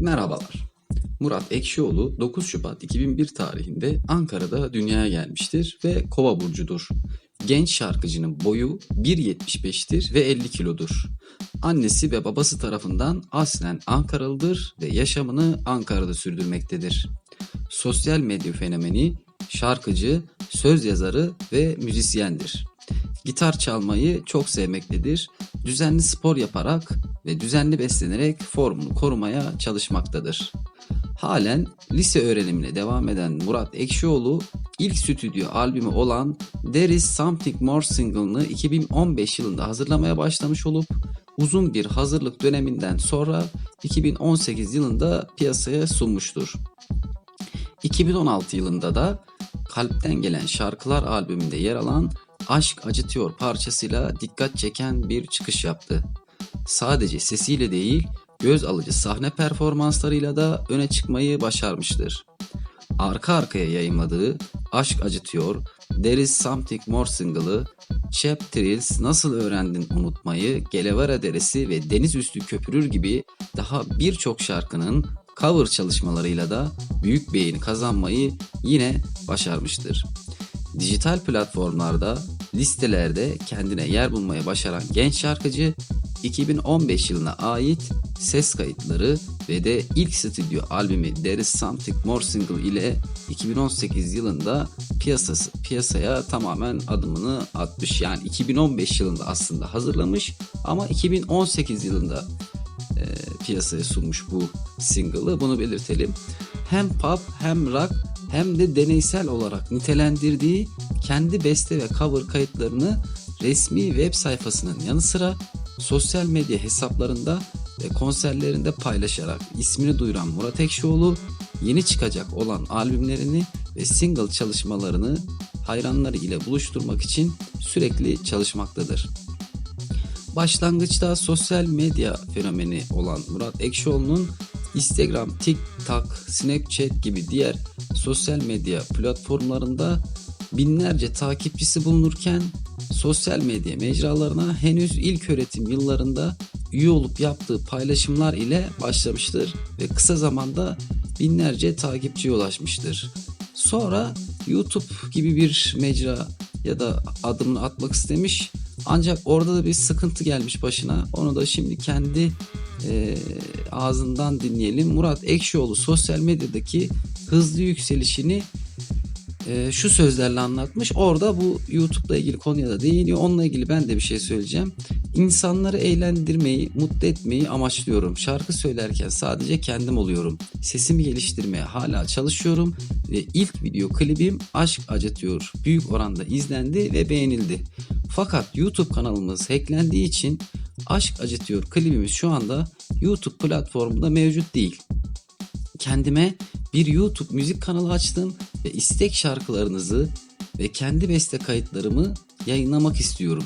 Merhabalar. Murat Ekşioğlu 9 Şubat 2001 tarihinde Ankara'da dünyaya gelmiştir ve Kova burcudur. Genç şarkıcının boyu 1.75'tir ve 50 kilodur. Annesi ve babası tarafından aslen Ankaralıdır ve yaşamını Ankara'da sürdürmektedir. Sosyal medya fenomeni, şarkıcı, söz yazarı ve müzisyendir. Gitar çalmayı çok sevmektedir. Düzenli spor yaparak ve düzenli beslenerek formunu korumaya çalışmaktadır. Halen lise öğrenimine devam eden Murat Ekşioğlu ilk stüdyo albümü olan There Is Something More single'ını 2015 yılında hazırlamaya başlamış olup uzun bir hazırlık döneminden sonra 2018 yılında piyasaya sunmuştur. 2016 yılında da Kalpten Gelen Şarkılar albümünde yer alan Aşk Acıtıyor parçasıyla dikkat çeken bir çıkış yaptı. Sadece sesiyle değil, göz alıcı sahne performanslarıyla da öne çıkmayı başarmıştır. Arka arkaya yayımladığı Aşk Acıtıyor, There Is Something More single'ı, Chap Thrills, Nasıl Öğrendin Unutmayı, Gelevara Deresi ve Deniz Üstü Köpürür gibi daha birçok şarkının cover çalışmalarıyla da büyük beğeni kazanmayı yine başarmıştır. Dijital platformlarda, listelerde kendine yer bulmaya başaran genç şarkıcı 2015 yılına ait ses kayıtları ve de ilk stüdyo albümü There Is Something More single ile 2018 yılında piyasası, piyasaya tamamen adımını atmış. Yani 2015 yılında aslında hazırlamış ama 2018 yılında e, piyasaya sunmuş bu single'ı. Bunu belirtelim. Hem pop hem rock hem de deneysel olarak nitelendirdiği kendi beste ve cover kayıtlarını resmi web sayfasının yanı sıra sosyal medya hesaplarında ve konserlerinde paylaşarak ismini duyuran Murat Ekşioğlu yeni çıkacak olan albümlerini ve single çalışmalarını hayranları ile buluşturmak için sürekli çalışmaktadır. Başlangıçta sosyal medya fenomeni olan Murat Ekşioğlu'nun Instagram, TikTok, Snapchat gibi diğer sosyal medya platformlarında binlerce takipçisi bulunurken sosyal medya mecralarına henüz ilk öğretim yıllarında üye olup yaptığı paylaşımlar ile başlamıştır ve kısa zamanda binlerce takipçiye ulaşmıştır. Sonra YouTube gibi bir mecra ya da adımını atmak istemiş ancak orada da bir sıkıntı gelmiş başına. Onu da şimdi kendi e, ağzından dinleyelim. Murat Ekşioğlu sosyal medyadaki hızlı yükselişini e, şu sözlerle anlatmış. Orada bu YouTube'la ilgili konuya da değiniyor. Onunla ilgili ben de bir şey söyleyeceğim. İnsanları eğlendirmeyi, mutlu etmeyi amaçlıyorum. Şarkı söylerken sadece kendim oluyorum. Sesimi geliştirmeye hala çalışıyorum ve ilk video klibim Aşk Acıtıyor. Büyük oranda izlendi ve beğenildi. Fakat YouTube kanalımız hacklendiği için Aşk Acıtıyor klibimiz şu anda YouTube platformunda mevcut değil. Kendime bir YouTube müzik kanalı açtım ve istek şarkılarınızı ve kendi beste kayıtlarımı yayınlamak istiyorum.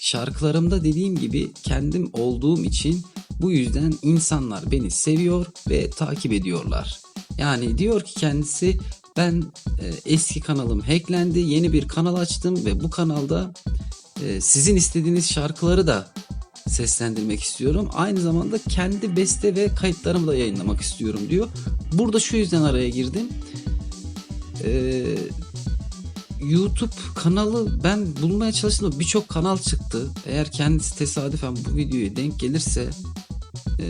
Şarkılarımda dediğim gibi kendim olduğum için bu yüzden insanlar beni seviyor ve takip ediyorlar. Yani diyor ki kendisi ben e, eski kanalım hacklendi yeni bir kanal açtım ve bu kanalda e, sizin istediğiniz şarkıları da seslendirmek istiyorum. Aynı zamanda kendi beste ve kayıtlarımı da yayınlamak istiyorum diyor. Burada şu yüzden araya girdim. Ee, YouTube kanalı ben bulmaya çalıştım birçok kanal çıktı. Eğer kendisi tesadüfen bu videoya denk gelirse e,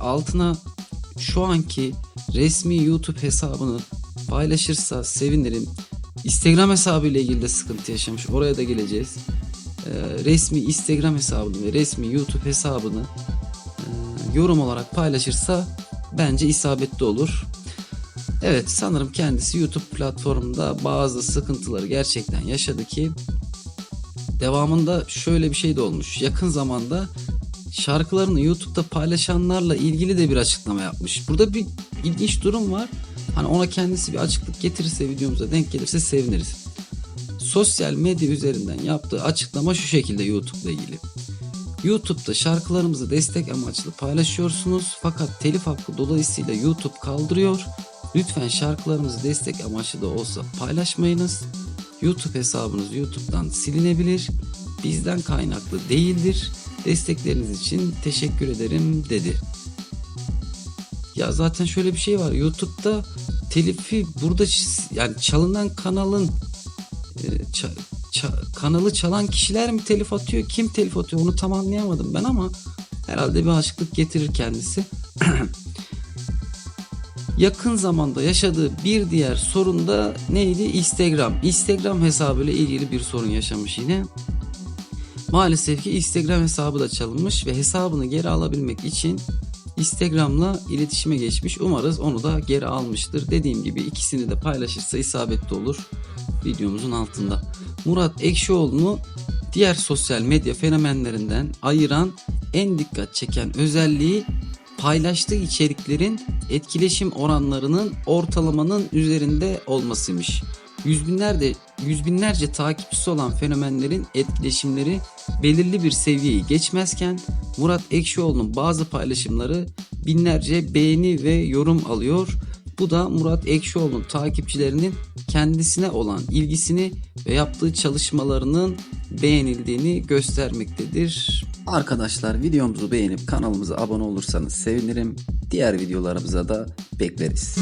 altına şu anki resmi YouTube hesabını paylaşırsa sevinirim. Instagram hesabı ile ilgili de sıkıntı yaşamış. Oraya da geleceğiz. E, resmi Instagram hesabını ve resmi YouTube hesabını e, yorum olarak paylaşırsa bence isabetli olur. Evet sanırım kendisi YouTube platformunda bazı sıkıntıları gerçekten yaşadı ki devamında şöyle bir şey de olmuş. Yakın zamanda şarkılarını YouTube'da paylaşanlarla ilgili de bir açıklama yapmış. Burada bir ilginç durum var. Hani ona kendisi bir açıklık getirirse videomuza denk gelirse seviniriz. Sosyal medya üzerinden yaptığı açıklama şu şekilde YouTube ile ilgili. YouTube'da şarkılarımızı destek amaçlı paylaşıyorsunuz fakat telif hakkı dolayısıyla YouTube kaldırıyor. Lütfen şarkılarımızı destek amaçlı da olsa paylaşmayınız. YouTube hesabınız YouTube'dan silinebilir. Bizden kaynaklı değildir. Destekleriniz için teşekkür ederim dedi. Ya zaten şöyle bir şey var. YouTube'da telifi burada yani çalınan kanalın ça- ça- kanalı çalan kişiler mi telif atıyor? Kim telif atıyor? Onu tam anlayamadım ben ama herhalde bir açıklık getirir kendisi. Yakın zamanda yaşadığı bir diğer sorun da neydi? Instagram. Instagram hesabıyla ilgili bir sorun yaşamış yine. Maalesef ki Instagram hesabı da çalınmış ve hesabını geri alabilmek için Instagram'la iletişime geçmiş. Umarız onu da geri almıştır. Dediğim gibi ikisini de paylaşırsa isabetli olur videomuzun altında. Murat Ekşioğlu'nu diğer sosyal medya fenomenlerinden ayıran en dikkat çeken özelliği paylaştığı içeriklerin etkileşim oranlarının ortalamanın üzerinde olmasıymış. Yüz binlerce, yüz binlerce takipçisi olan fenomenlerin etkileşimleri belirli bir seviyeyi geçmezken Murat Ekşioğlu'nun bazı paylaşımları binlerce beğeni ve yorum alıyor. Bu da Murat Ekşioğlu'nun takipçilerinin kendisine olan ilgisini ve yaptığı çalışmalarının beğenildiğini göstermektedir. Arkadaşlar videomuzu beğenip kanalımıza abone olursanız sevinirim. Diğer videolarımıza da bekleriz.